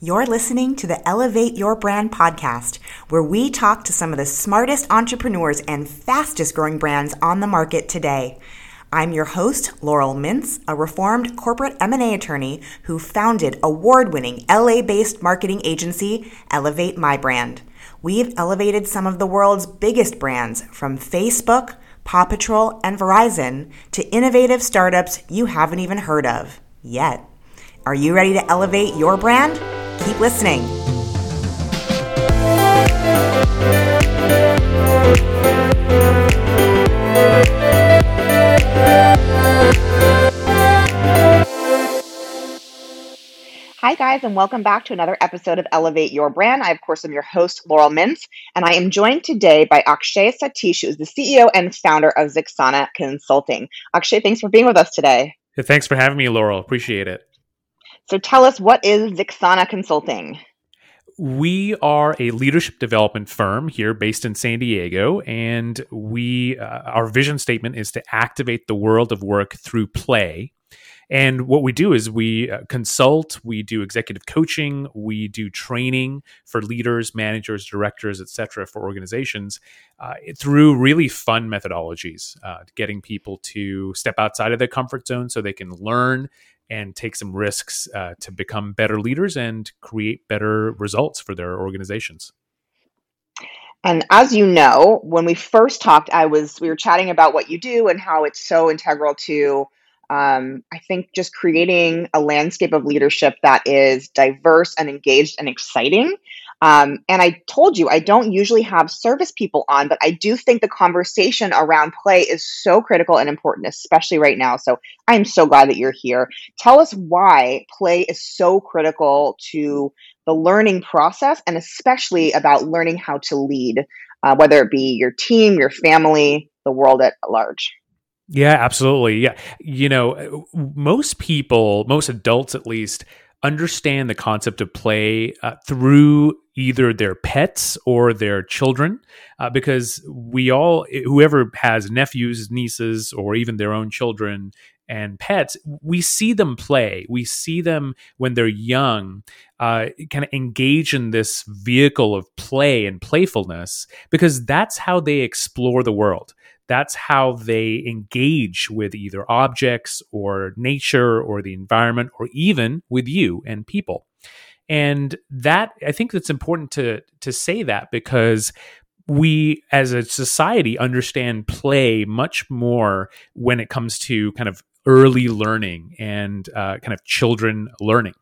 You're listening to the Elevate Your Brand podcast, where we talk to some of the smartest entrepreneurs and fastest growing brands on the market today. I'm your host, Laurel Mintz, a reformed corporate M&A attorney who founded award-winning LA-based marketing agency Elevate My Brand. We've elevated some of the world's biggest brands from Facebook, Paw Patrol, and Verizon to innovative startups you haven't even heard of yet. Are you ready to elevate your brand? Keep listening. Hi, guys, and welcome back to another episode of Elevate Your Brand. I, of course, am your host, Laurel Mintz, and I am joined today by Akshay Satish, who is the CEO and founder of Zixana Consulting. Akshay, thanks for being with us today. Thanks for having me, Laurel. Appreciate it. So tell us, what is Zixana Consulting? We are a leadership development firm here based in San Diego, and we uh, our vision statement is to activate the world of work through play. And what we do is we uh, consult, we do executive coaching, we do training for leaders, managers, directors, etc., for organizations uh, through really fun methodologies, uh, getting people to step outside of their comfort zone so they can learn and take some risks uh, to become better leaders and create better results for their organizations. And as you know, when we first talked, I was we were chatting about what you do and how it's so integral to um, I think just creating a landscape of leadership that is diverse and engaged and exciting. Um, and I told you I don't usually have service people on, but I do think the conversation around play is so critical and important, especially right now. So I'm so glad that you're here. Tell us why play is so critical to the learning process and especially about learning how to lead, uh, whether it be your team, your family, the world at large. Yeah, absolutely. Yeah. You know, most people, most adults at least, understand the concept of play uh, through either their pets or their children uh, because we all whoever has nephews nieces or even their own children and pets we see them play. We see them when they're young uh, kind of engage in this vehicle of play and playfulness because that's how they explore the world that's how they engage with either objects or nature or the environment or even with you and people. And that i think it's important to to say that because we as a society understand play much more when it comes to kind of early learning and uh, kind of children learning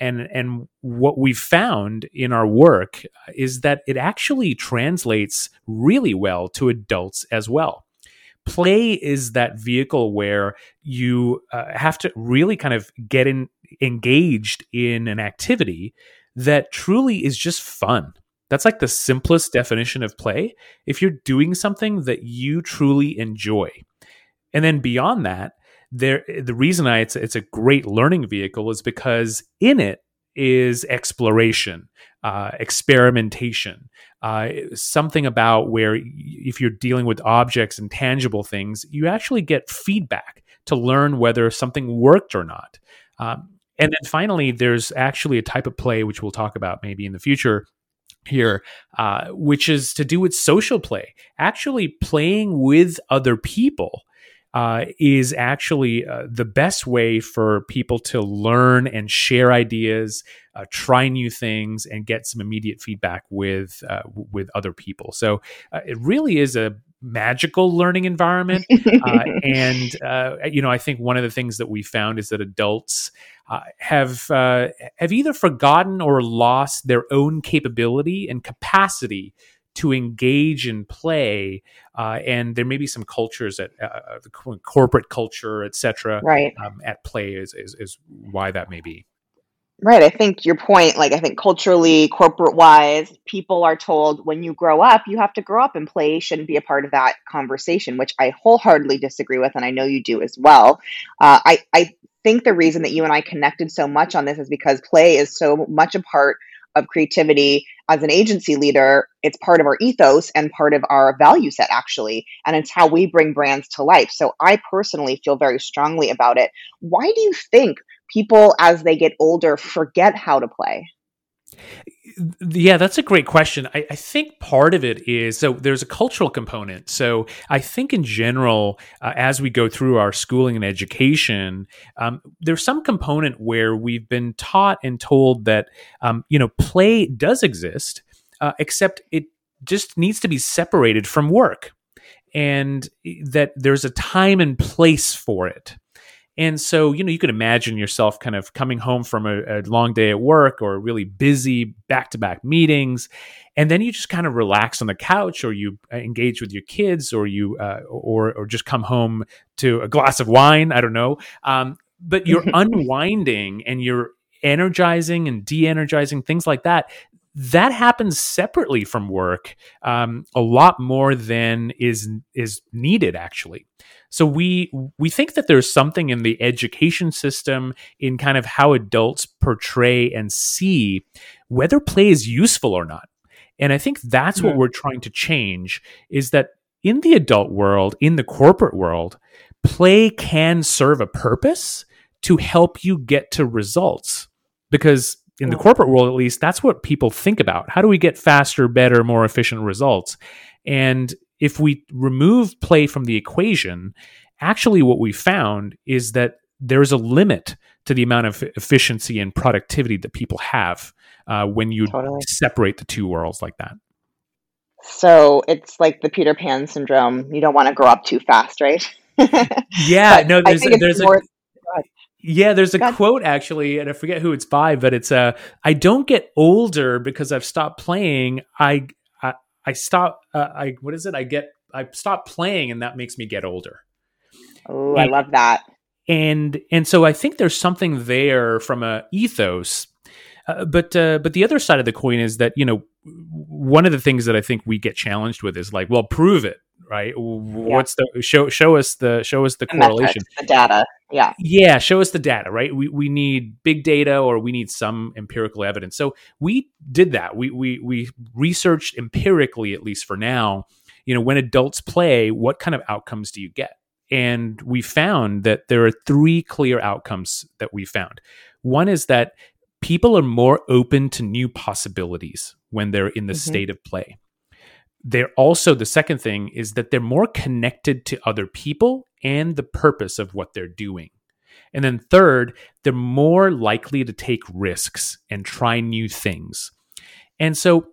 and and what we've found in our work is that it actually translates really well to adults as well. Play is that vehicle where you uh, have to really kind of get in engaged in an activity that truly is just fun. That's like the simplest definition of play. If you're doing something that you truly enjoy. And then beyond that there the reason I it's it's a great learning vehicle is because in it is exploration, uh, experimentation, uh, something about where if you're dealing with objects and tangible things, you actually get feedback to learn whether something worked or not. Um, and then finally, there's actually a type of play which we'll talk about maybe in the future here, uh, which is to do with social play, actually playing with other people uh, is actually uh, the best way for people to learn and share ideas, uh, try new things, and get some immediate feedback with uh, with other people. So uh, it really is a magical learning environment. Uh, and you know, I think one of the things that we found is that adults. have have either forgotten or lost their own capability and capacity to engage and play. Uh, and there may be some cultures at uh, uh the corporate culture, et cetera, right. Um, at play is, is, is why that may be. Right. I think your point, like, I think culturally, corporate wise, people are told when you grow up, you have to grow up and play shouldn't be a part of that conversation, which I wholeheartedly disagree with. And I know you do as well. Uh, I, I think the reason that you and I connected so much on this is because play is so much a part of creativity as an agency leader, it's part of our ethos and part of our value set, actually. And it's how we bring brands to life. So I personally feel very strongly about it. Why do you think people, as they get older, forget how to play? Yeah, that's a great question. I, I, think part of it is so there's a cultural component. So I think in general, uh, as we go through our schooling and education, um, there's some component where we've been taught and told that um, you know play does exist, uh, except it just needs to be separated from work, and that there's a time and place for it. And so, you know, you can imagine yourself kind of coming home from a, a long day at work or really busy back to back meetings. And then you just kind of relax on the couch or you uh, engage with your kids or you, uh, or, or just come home to a glass of wine. I don't know. Um, but you're unwinding and you're energizing and de energizing, things like that that happens separately from work um, a lot more than is is needed actually so we we think that there's something in the education system in kind of how adults portray and see whether play is useful or not. And I think that's what hmm. we're trying to change is that in the adult world, in the corporate world, play can serve a purpose to help you get to results. Because in the corporate world, at least, that's what people think about. How do we get faster, better, more efficient results? And if we remove play from the equation, actually what we found is that there's a limit to the amount of efficiency and productivity that people have uh, when you totally. separate the two worlds like that. So it's like the Peter Pan syndrome. You don't want to grow up too fast, right? yeah, no, there's, there's more, a, yeah, there's a quote actually, and I forget who it's by, but it's uh, I don't get older because I've stopped playing. I I stop. Uh, I what is it? I get. I stop playing, and that makes me get older. Oh, I love that. And and so I think there's something there from a ethos. Uh, but uh, but the other side of the coin is that you know one of the things that I think we get challenged with is like, well, prove it right? Yeah. What's the show? Show us the show us the, the correlation, metrics, the data. Yeah, yeah. Show us the data, right? We we need big data or we need some empirical evidence. So we did that. We we we researched empirically, at least for now. You know, when adults play, what kind of outcomes do you get? And we found that there are three clear outcomes that we found. One is that people are more open to new possibilities when they're in the mm-hmm. state of play they're also the second thing is that they're more connected to other people and the purpose of what they're doing. And then third, they're more likely to take risks and try new things. And so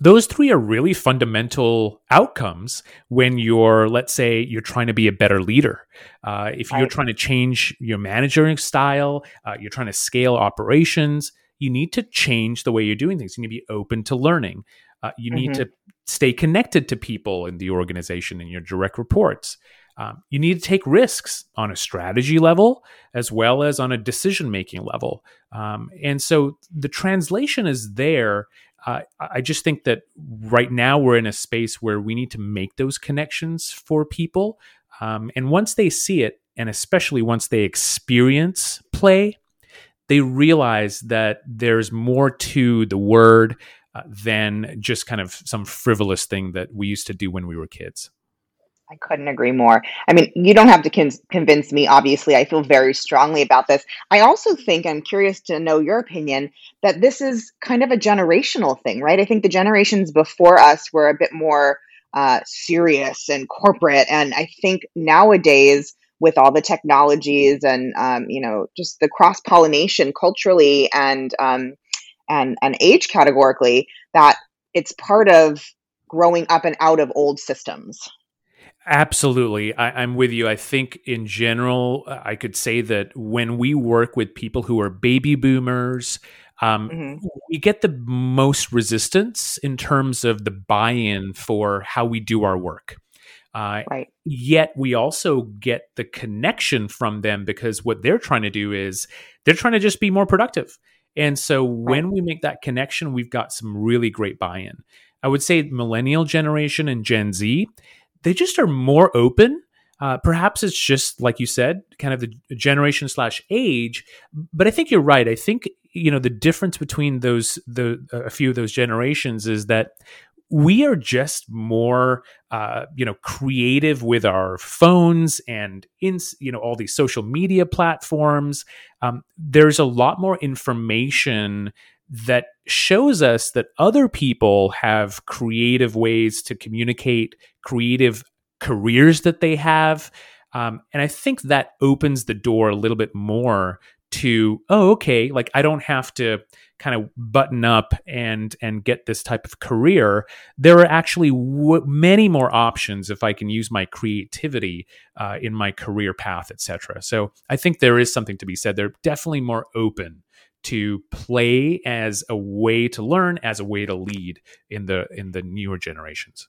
those three are really fundamental outcomes when you're, let's say, you're trying to be a better leader. Uh, if you're trying to change your managing style, uh, you're trying to scale operations, you need to change the way you're doing things. You need to be open to learning. Uh, you need mm-hmm. to stay connected to people in the organization and your direct reports. Um, you need to take risks on a strategy level as well as on a decision making level. Um, and so the translation is there. Uh, I just think that right now we're in a space where we need to make those connections for people. Um, and once they see it, and especially once they experience play, they realize that there's more to the word uh, than just kind of some frivolous thing that we used to do when we were kids. I couldn't agree more. I mean, you don't have to con- convince me, obviously. I feel very strongly about this. I also think, I'm curious to know your opinion, that this is kind of a generational thing, right? I think the generations before us were a bit more uh, serious and corporate. And I think nowadays, with all the technologies and, um, you know, just the cross pollination culturally and, um, and, and age categorically that it's part of growing up and out of old systems. Absolutely. I, am with you. I think in general, I could say that when we work with people who are baby boomers, um, mm-hmm. we get the most resistance in terms of the buy in for how we do our work. Uh, right. Yet we also get the connection from them because what they're trying to do is they're trying to just be more productive. And so when we make that connection, we've got some really great buy in. I would say millennial generation and Gen Z, they just are more open. Uh, perhaps it's just like you said, kind of the generation slash age. But I think you're right. I think you know the difference between those the a few of those generations is that we are just more uh, you know creative with our phones and in you know all these social media platforms um, there's a lot more information that shows us that other people have creative ways to communicate, creative careers that they have. Um, and I think that opens the door a little bit more to, oh, okay, like I don't have to kind of button up and and get this type of career. There are actually w- many more options if i can use my creativity uh, in my career path etc so i think there is something to be said. They're definitely more open to play as a way to learn as a way to lead in the in the newer generations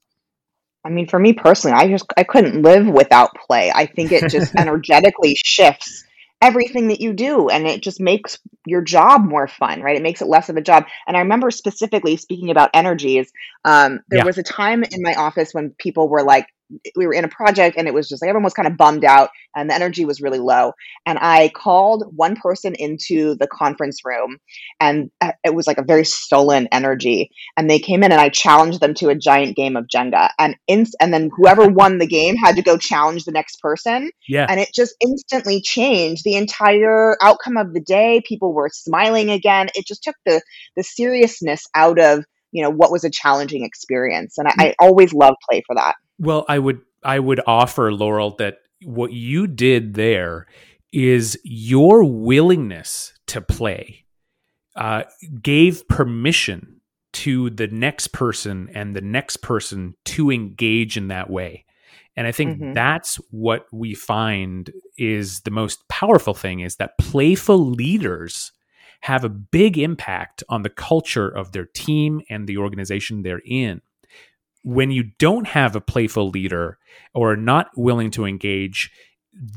I mean, for me personally, I just I couldn't live without play. I think it just energetically shifts everything that you do and it just makes your job more fun right it makes it less of a job and i remember specifically speaking about energies um, there Yeah. was a time in my office when people were like we were in a project and it was just like everyone was kind of bummed out and the energy was really low. And i called one person into the conference room and uh, it was like a very stolen energy. And they came in and i challenged them to a giant game of jenga. And inst- and then whoever won the game had to go challenge the next person. Yeah and it just instantly changed. The entire outcome of the day people were smiling again. It just took the the seriousness out of you know what was a challenging experience. And i, I always love play for that Well, I would I would offer Laurel that what you did there is your willingness to play uh, gave permission to the next person and the next person to engage in that way. And I think Mhm. that's what we find is the most powerful thing is that playful leaders have a big impact on the culture of their team and the organization they're in when you don't have a playful leader or not willing to engage,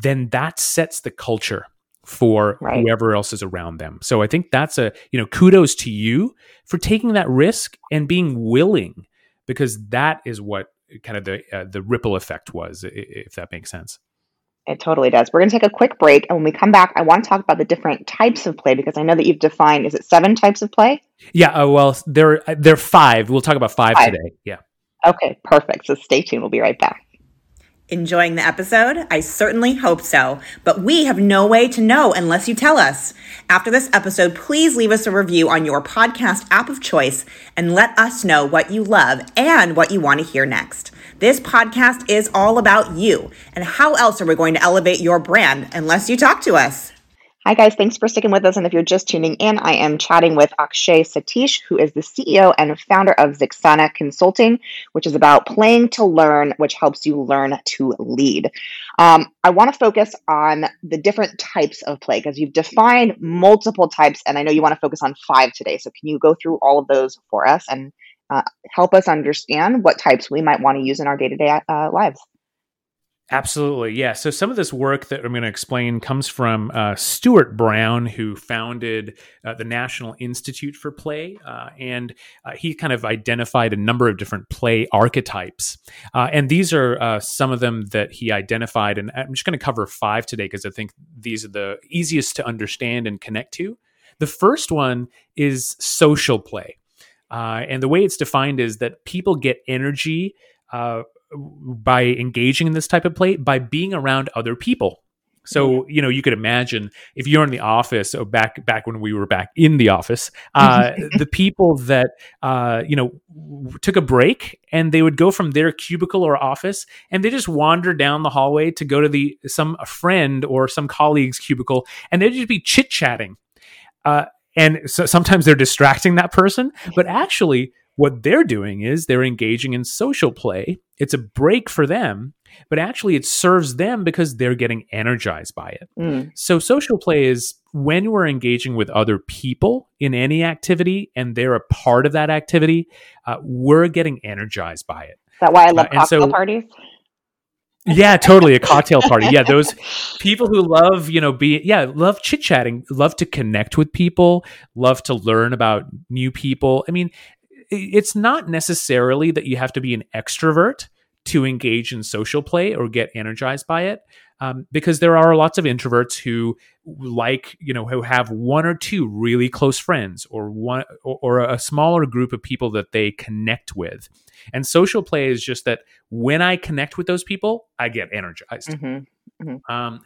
then that sets the culture for Right. whoever else is around them. So I think that's a, you know, kudos to you for taking that risk and being willing because that is what kind of the uh, the ripple effect was if that makes sense. it totally does we're going to take a quick break and when we come back i want to talk about the different types of play because i know that you've defined is it seven types of play Yeah, uh, well, there there are five. We'll talk about five, Five. today. Yeah. Okay perfect so stay tuned we'll be right back Enjoying the episode? I certainly hope so, but we have no way to know unless you tell us. After this episode, please leave us a review on your podcast app of choice and let us know what you love and what you want to hear next. This podcast is all about you, and how else are we going to elevate your brand unless you talk to us? Hi, guys. Thanks for sticking with us. And if you're just tuning in, I am chatting with Akshay Satish, who is the CEO and founder of Zixana Consulting, which is about playing to learn, which helps you learn to lead. Um, I want to focus on the different types of play because you've defined multiple types, and I know you want to focus on five today. So, can you go through all of those for us and uh, help us understand what types we might want to use in our day to day lives? Absolutely. Yeah. So some of this work that I'm going to explain comes from uh, Stuart Brown, who founded uh, the National Institute for Play. Uh, and uh, he kind of identified a number of different play archetypes. Uh, and these are uh, some of them that he identified. And I'm just going to cover five today because I think these are the easiest to understand and connect to. The first one is social play. And the way it's defined is that people get energy uh, by engaging in this type of play by being around other people. So you know you could imagine if you're in the office. So back back when we were back in the office, uh, the people that uh, you know w- took a break and they would go from their cubicle or office and they just wander down the hallway to go to the some friend or some colleague's cubicle and they'd just be chit chatting. Uh, and so sometimes they're distracting that person, but actually what they're doing is they're engaging in social play. It's a break for them, but actually it serves them because they're getting energized by it. Mm, So, social play is when we're engaging with other people in any activity and they're a part of that activity, uh, we're getting energized by it. is that why I love Uh, cocktail so- parties? Yeah, totally. A cocktail party. Yeah, those people who love, you know, be yeah, love chit chatting, love to connect with people, love to learn about new people. I mean, it's not necessarily that you have to be an extrovert to engage in social play or get energized by it, um, because there are lots of introverts who like, you know, who have one or two really close friends or one or, or a smaller group of people that they connect with. And social play is just that when I connect with those people, I get energized. hmm Um,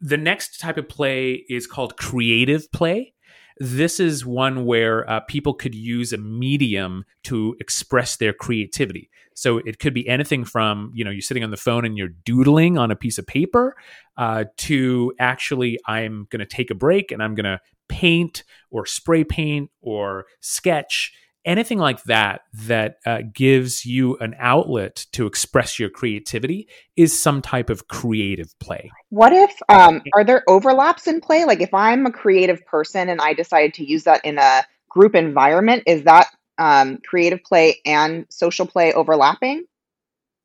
the next type of play is called creative play. This is one where uh, people could use a medium to express their creativity. So it could be anything from you know you're sitting on the phone and you're doodling on a piece of paper uh, to actually I'm going to take a break and I'm going to paint or spray paint or sketch anything like that that uh, gives you an outlet to express your creativity is some type of creative play. What if um, are there overlaps in play? Like if I'm a creative person and I decided to use that in a group environment, is that um, creative play and social play overlapping?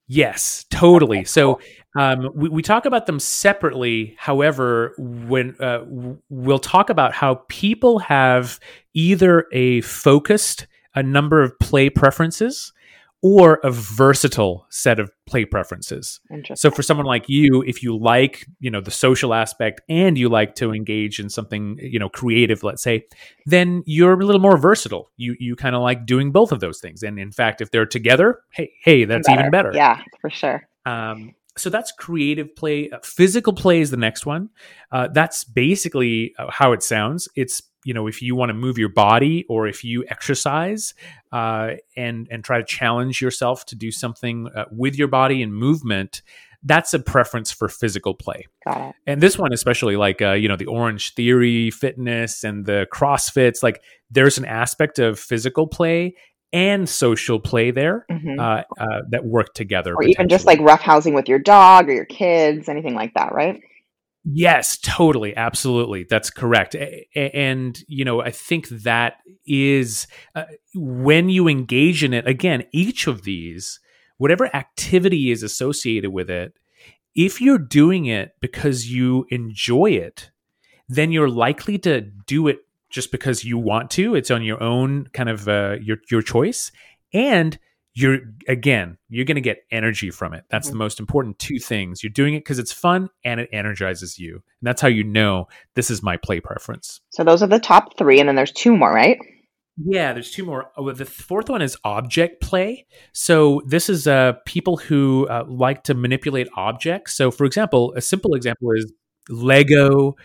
Yes, totally. Okay, so um, we, we, talk about them separately. However, when uh, we'll talk about how people have either a focused a number of play preferences or a versatile set of play preferences. So for someone like you, if you like, you know, the social aspect and you like to engage in something, you know, creative, let's say, then you're a little more versatile. You you kind of like doing both of those things. And in fact, if they're together, hey, hey, that's better. even better. Yeah, for sure. Um, so that's creative play. Physical play is the next one. Uh, that's basically uh, how it sounds. It's you know if you want to move your body or if you exercise uh, and and try to challenge yourself to do something uh, with your body and movement that's a preference for physical play. And this one especially like uh, you know the Orangetheory Fitness and the crossfits like there's an aspect of physical play and social play there mm-hmm. uh, uh, that work together or even just like rough housing with your dog or your kids anything like that right Yes, totally. Absolutely. That's correct. And, you know, I think that is uh, when you engage in it, again, each of these, whatever activity is associated with it, if you're doing it because you enjoy it, then you're likely to do it just because you want to. It's on your own kind of uh, your your choice, and you're again you're going to get energy from it. That's mm-hmm. the most important two things. You're doing it because it's fun and it energizes you. And that's how you know this is my play preference. So those are the top three and then there's two more right? Yeah there's two more. Oh, the fourth one is object play. So this is uh, people who uh, like to manipulate objects. So for example a simple example is lego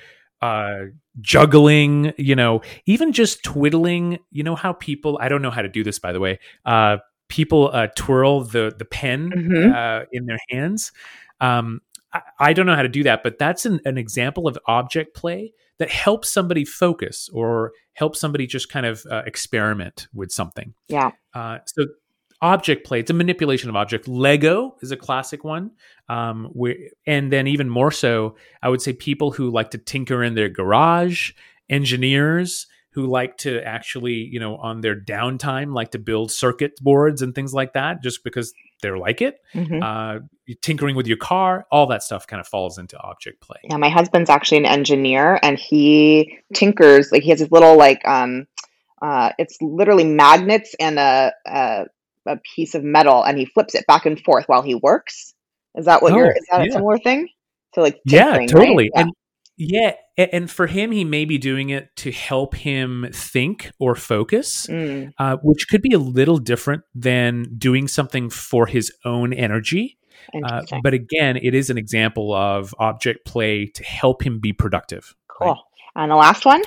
uh, juggling, you know, even just twiddling. You know how people, I don't know how to do this, by the way. Uh, people uh, twirl the the pen mm-hmm. uh, in their hands. Um, I, I, don't know how to do that, but that's an, an, example of object play that helps somebody focus or helps somebody just kind of uh, experiment with something. Yeah. Uh, so object play it's a manipulation of object lego is a classic one um, where, and then even more so i would say people who like to tinker in their garage engineers who like to actually, you know, on their downtime, like to build circuit boards and things like that, just because they're like it. Mm-hmm. Uh, tinkering with your car, all that stuff kind of falls into object play. Yeah, my husband's actually an engineer, and he tinkers. Like he has his little like, um, uh, it's literally magnets and a, a, a piece of metal, and he flips it back and forth while he works. Is that what oh, you're? Is that yeah. a similar thing? So like, yeah, totally. Right? Yeah. And yeah, and for him, he may be doing it to help him think or focus, mm. uh, which could be a little different than doing something for his own energy. Uh, but again, it is an example of object play to help him be productive. Cool. Right? And the last one?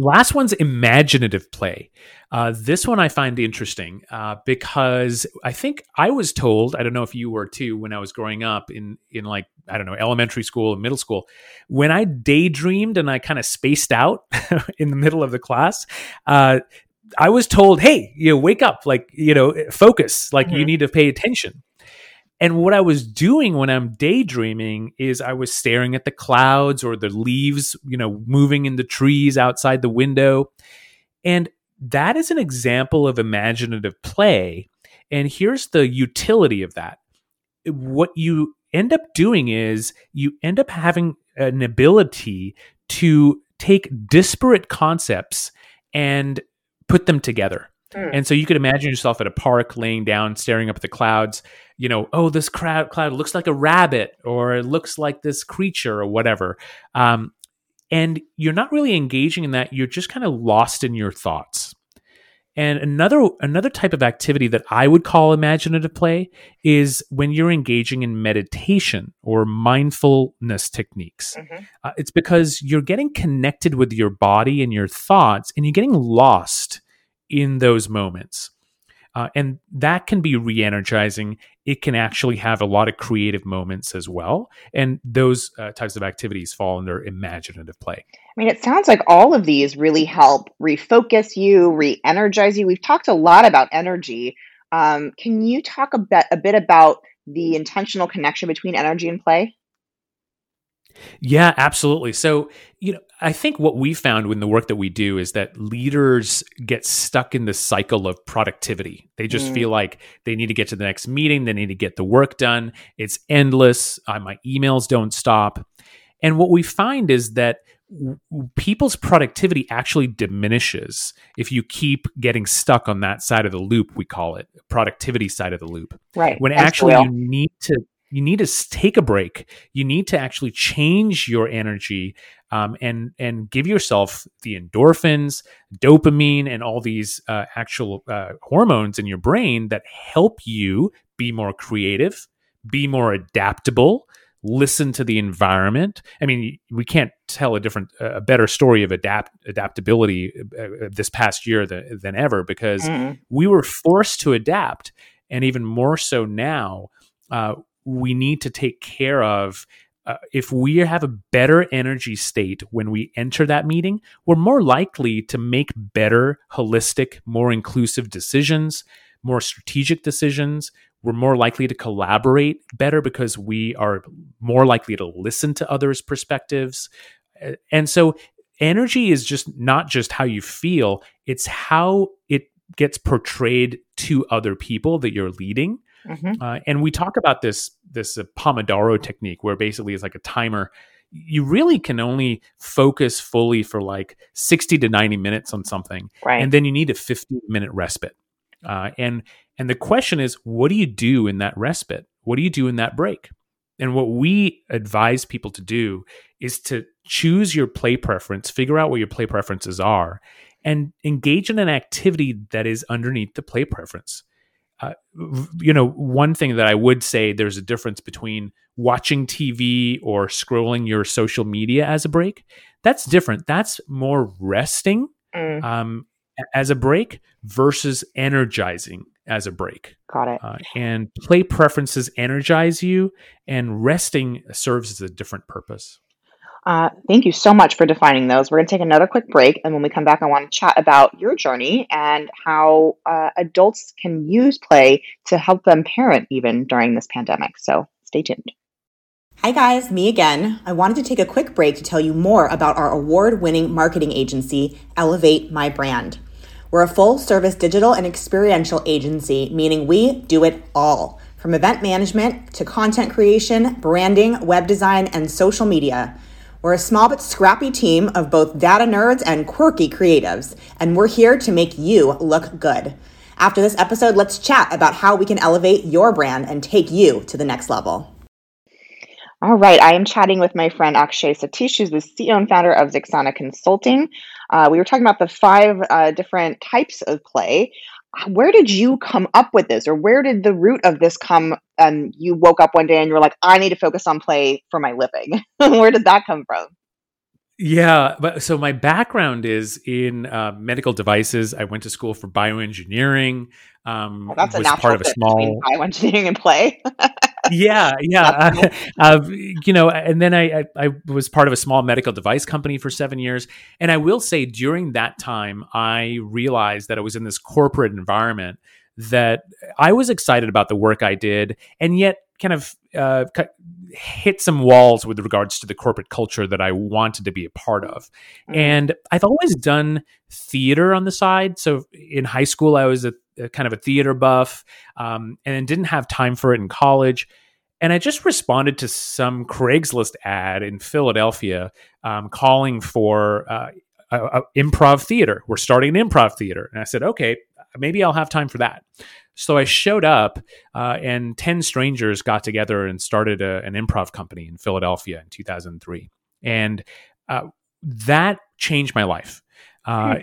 Last one's imaginative play. Uh, this one I find interesting uh, because I think I was told, I don't know if you were too, when I was growing up in, in like, I don't know, elementary school and middle school, when I daydreamed and I kind of spaced out in the middle of the class, uh, I was told, hey, you know, wake up, like, you know, focus, like mm-hmm. you need to pay attention. And what I was doing when I'm daydreaming is I was staring at the clouds or the leaves, you know, moving in the trees outside the window. And that is an example of imaginative play. And here's the utility of that. What you end up doing is you end up having an ability to take disparate concepts and put them together. Mm. And so you could imagine yourself at a park laying down, staring up at the clouds. You know, oh, this cloud, cloud looks like a rabbit, or it looks like this creature, or whatever. Um, and you're not really engaging in that. You're just kind of lost in your thoughts. And another another type of activity that I would call imaginative play is when you're engaging in meditation or mindfulness techniques. Mm-hmm. Uh, it's because you're getting connected with your body and your thoughts, and you're getting lost in those moments. Uh, and that can be re energizing. It can actually have a lot of creative moments as well. And those uh, types of activities fall under imaginative play. I mean, it sounds like all of these really help refocus you, re energize you. We've talked a lot about energy. Um, can you talk a bit, a bit about the intentional connection between energy and play? Yeah, absolutely. So, you know, I think what we found in the work that we do is that leaders get stuck in the cycle of productivity. They just mm. feel like they need to get to the next meeting, they need to get the work done. It's endless. Uh, my emails don't stop. And what we find is that w- people's productivity actually diminishes if you keep getting stuck on that side of the loop, we call it productivity side of the loop. Right. When actually you need to you need to take a break. You need to actually change your energy um, and and give yourself the endorphins, dopamine, and all these uh, actual uh, hormones in your brain that help you be more creative, be more adaptable, listen to the environment. I mean, we can't tell a different, a better story of adapt adaptability uh, uh this past year than, than ever because mm. we were forced to adapt, and even more so now. Uh, we need to take care of uh, if we have a better energy state when we enter that meeting, we're more likely to make better, holistic, more inclusive decisions, more strategic decisions. We're more likely to collaborate better because we are more likely to listen to others' perspectives. And so, energy is just not just how you feel, it's how it gets portrayed to other people that you're leading. Mm-hmm. Uh, and we talk about this this uh, Pomodoro technique, where basically it's like a timer. You really can only focus fully for like sixty to ninety minutes on something, right. and then you need a fifteen minute respite. Uh, and and the question is, what do you do in that respite? What do you do in that break? And what we advise people to do is to choose your play preference, figure out what your play preferences are, and engage in an activity that is underneath the play preference uh, you know, one thing that I would say there's a difference between watching TV or scrolling your social media as a break. That's different. That's more resting mm. um, as a break versus energizing as a break. Got it. Uh, and play preferences energize you, and resting serves as a different purpose. Uh, thank you so much for defining those. We're going to take another quick break. And when we come back, I want to chat about your journey and how uh, adults can use play to help them parent even during this pandemic. So stay tuned. Hi, guys, me again. I wanted to take a quick break to tell you more about our award winning marketing agency, Elevate My Brand. We're a full service digital and experiential agency, meaning we do it all from event management to content creation, branding, web design, and social media. We're a small but scrappy team of both data nerds and quirky creatives, and we're here to make you look good. After this episode, let's chat about how we can elevate your brand and take you to the next level. All right, I am chatting with my friend Akshay Satish, who's the CEO and founder of Zixana Consulting. Uh, we were talking about the five uh, different types of play where did you come up with this? Or where did the root of this come and you woke up one day and you were like i need to focus on play for my living. Where did that come from? Yeah but so my background is in uh, medical devices. I went to school for bioengineering um, well, that's a natural part of a small bioengineering and play yeah, yeah. Uh, you know, and then I, I, I was part of a small medical device company for seven years, and I will say during that time, I realized that I was in this corporate environment that I was excited about the work I did, and yet kind of uh, hit some walls with regards to the corporate culture that I wanted to be a part of. Mm-hmm. And I've always done theater on the side. So in high school, I was a, kind of a theater buff um, and didn't have time for it in college. And I just responded to some Craigslist ad in Philadelphia um, calling for uh, a, a improv theater. We're starting an improv theater. And I said, okay, maybe I'll have time for that. So I showed up, uh, and 10 strangers got together and started a, an improv company in Philadelphia in 2003. And uh, that changed my life. Uh, hmm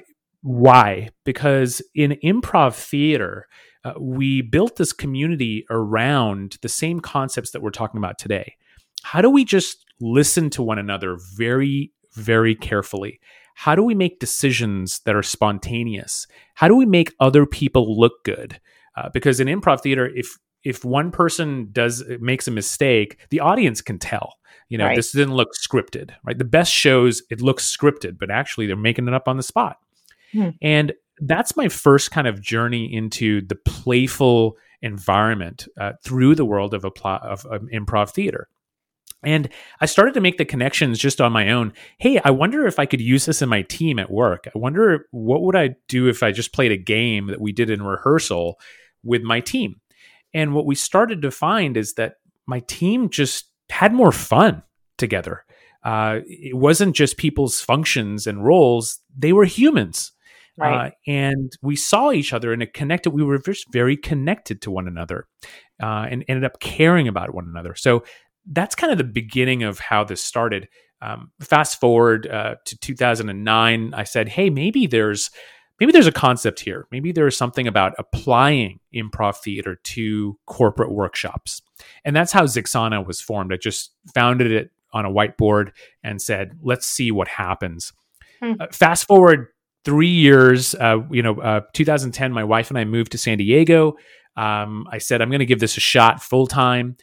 Why? Because in improv theater, uh, we built this community around the same concepts that we're talking about today. How do we just listen to one another very, very carefully? How do we make decisions that are spontaneous? How do we make other people look good? Uh, because in improv theater, if if one person does makes a mistake, the audience can tell. You know, right. this didn't look scripted, right? The best shows it looks scripted, but actually they're making it up on the spot. Hmm. And that's my first kind of journey into the playful environment uh, through the world of, pl- of, of improv theater. And I started to make the connections just on my own. Hey, I wonder if I could use this in my team at work. I wonder what would I do if I just played a game that we did in rehearsal with my team. And what we started to find is that my team just had more fun together. Uh, it wasn't just people's functions and roles, they were humans. Right. Uh, and we saw each other and it connected. We were just very connected to one another uh, and ended up caring about one another. So that's kind of the beginning of how this started. Um, fast forward uh, to 2009, I said, "Hey, maybe there's maybe there's a concept here. Maybe there's something about applying improv theater to corporate workshops." And that's how Zixana was formed. I just founded it on a whiteboard and said, "Let's see what happens." Hmm. Uh, fast forward three years, uh, you know, uh, 2010, my wife and I moved to San Diego. Um, I said, I'm going to give this a shot full time.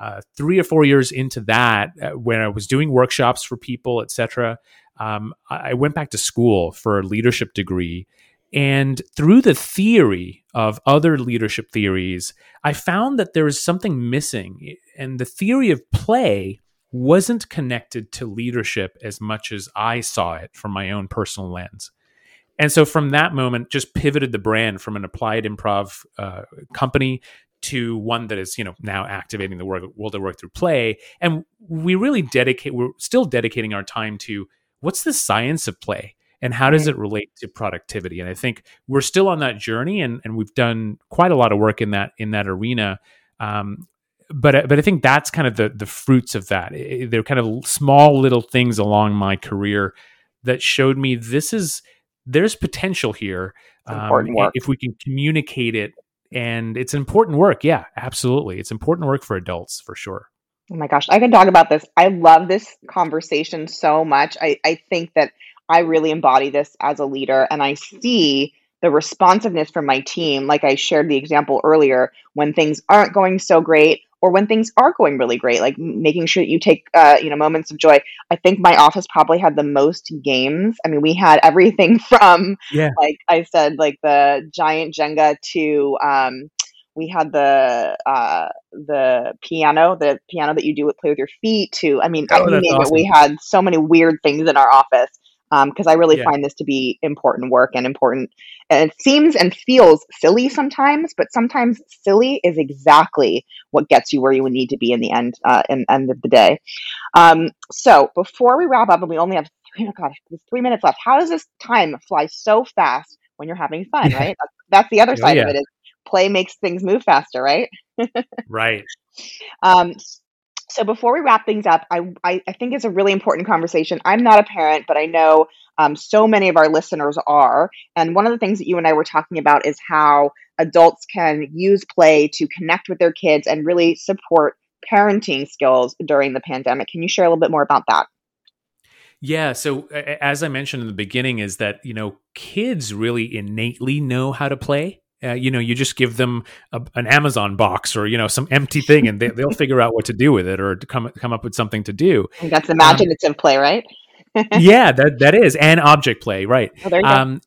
Uh, three or four years into that, uh, when I was doing workshops for people, etc., um, I went back to school for a leadership degree. And through the theory of other leadership theories, I found that there was something missing. And the theory of play wasn't connected to leadership as much as I saw it from my own personal lens. And so from that moment, just pivoted the brand from an applied improv uh, company to one that is, you know, now activating the world, world of work through play. And we really dedicate, we're still dedicating our time to what's the science of play and how does it relate to productivity? And I think we're still on that journey and, and we've done quite a lot of work in that, in that arena. Um, but but I think that's kind of the the fruits of that. They're kind of small little things along my career that showed me this is there's potential here um, if we can communicate it and it's important work yeah absolutely it's important work for adults for sure. Oh my gosh i can talk about this i love this conversation so much i, I think that i really embody this as a leader and i see the responsiveness from my team like i shared the example earlier when things aren't going so great or when things are going really great, like making sure that you take, uh, you know, moments of joy. I think my office probably had the most games. I mean, we had everything from, yeah. like I said, like the giant Jenga to, um, we had the uh, the piano, the piano that you do with play with your feet. To I mean, oh, I name awesome. We had so many weird things in our office because um, I really yeah. find this to be important work and important. And it seems and feels silly sometimes, but sometimes silly is exactly what gets you where you would need to be in the end, uh, in end of the day. Um, so before we wrap up, and we only have three, oh gosh, three minutes left. How does this time fly so fast when you're having fun? Right, that's, the other oh, side yeah. of it. Is play makes things move faster, right? right. Um, so before we wrap things up, I, I, I, think it's a really important conversation. I'm not a parent, but I know um, so many of our listeners are. And one of the things that you and I were talking about is how adults can use play to connect with their kids and really support parenting skills during the pandemic. Can you share a little bit more about that? Yeah, so as I mentioned in the beginning is that, you know, kids really innately know how to play. Uh, you know, you just give them a, an Amazon box or you know some empty thing, and they, they'll figure out what to do with it or come come up with something to do. And that's imaginative um, play, right? yeah, that that is and object play, right? Oh, um,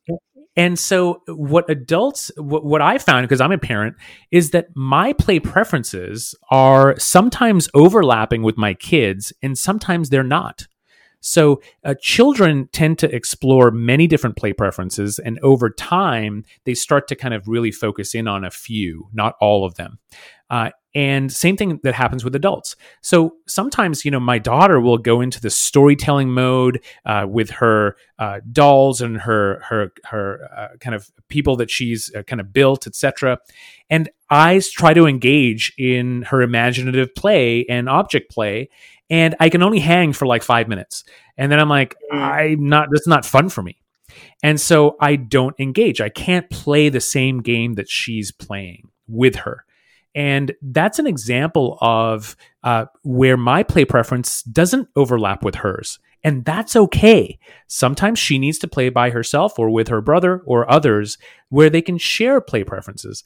and so, what adults, what, what I found, because I'm a parent, is that my play preferences are sometimes overlapping with my kids, and sometimes they're not. So uh, children tend to explore many different play preferences, and over time, they start to kind of really focus in on a few, not all of them. Uh, and same thing that happens with adults. So sometimes, you know, my daughter will go into the storytelling mode uh, with her uh, dolls and her her her uh, kind of people that she's uh, kind of built, etc. And I try to engage in her imaginative play and object play, and I can only hang for like five minutes, and then I'm like, mm. I'm not. That's not fun for me. And so I don't engage. I can't play the same game that she's playing with her. And that's an example of uh, where my play preference doesn't overlap with hers. And that's okay. Sometimes she needs to play by herself or with her brother or others where they can share play preferences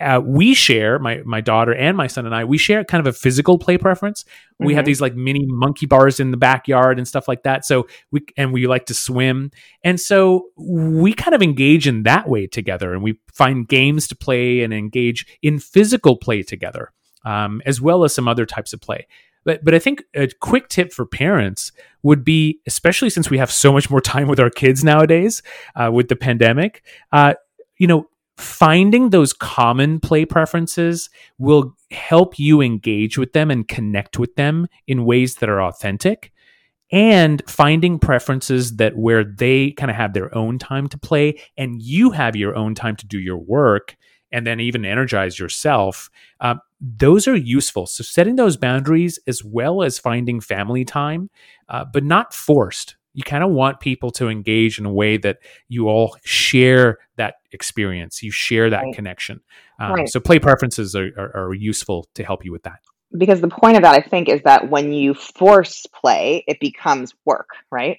uh, we share my my daughter and my son and I we share kind of a physical play preference. We mm-hmm. have these like mini monkey bars in the backyard and stuff like that. So we and we like to swim, and so we kind of engage in that way together, and we find games to play and engage in physical play together, um, as well as some other types of play. But, but I think a quick tip for parents would be, especially since we have so much more time with our kids nowadays uh, with the pandemic, uh, you know, finding those common play preferences will help you engage with them and connect with them in ways that are authentic. And finding preferences that where they kind of have their own time to play and you have your own time to do your work and then even energize yourself uh, those are useful. So setting those boundaries as well as finding family time uh, but not forced you kind of want people to engage in a way that you all share that experience you share that right. connection. Um, right. so play preferences are, are, are useful to help you with that. Because the point of that i think is that when you force play it becomes work right?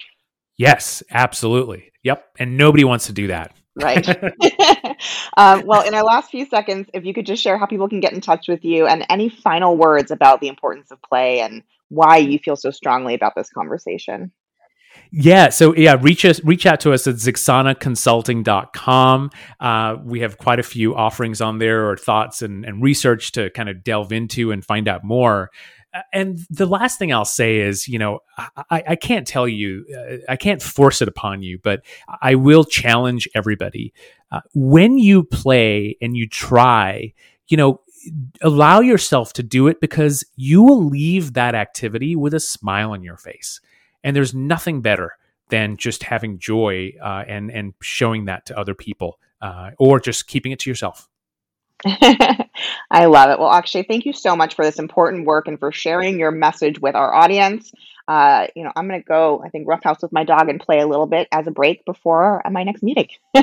Yes absolutely. Yep and nobody wants to do that. Right. Um, well in our last few seconds if you could just share how people can get in touch with you and any final words about the importance of play and why you feel so strongly about this conversation yeah. So yeah, reach us, reach out to us at zixanaconsulting.com. Uh, we have quite a few offerings on there or thoughts and, and research to kind of delve into and find out more. And the last thing I'll say is, you know, I, I can't tell you, uh, I can't force it upon you, but I will challenge everybody. Uh, when you play and you try, you know, allow yourself to do it because you will leave that activity with a smile on your face. And there's nothing better than just having joy uh, and and showing that to other people, uh, or just keeping it to yourself. I love it. Well, Akshay, thank you so much for this important work and for sharing your message with our audience. Uh, you know, I'm going to go, I think, roughhouse with my dog and play a little bit as a break before my next meeting.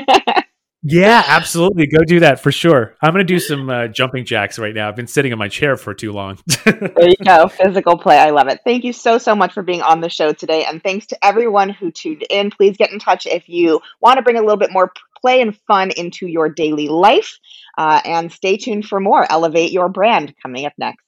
Yeah, absolutely. Go do that for sure. I'm going to do some uh, jumping jacks right now. I've been sitting in my chair for too long. there you go. Physical play. I love it. Thank you so, so much for being on the show today. And thanks to everyone who tuned in. Please get in touch if you want to bring a little bit more play and fun into your daily life. Uh, and stay tuned for more Elevate Your Brand coming up next.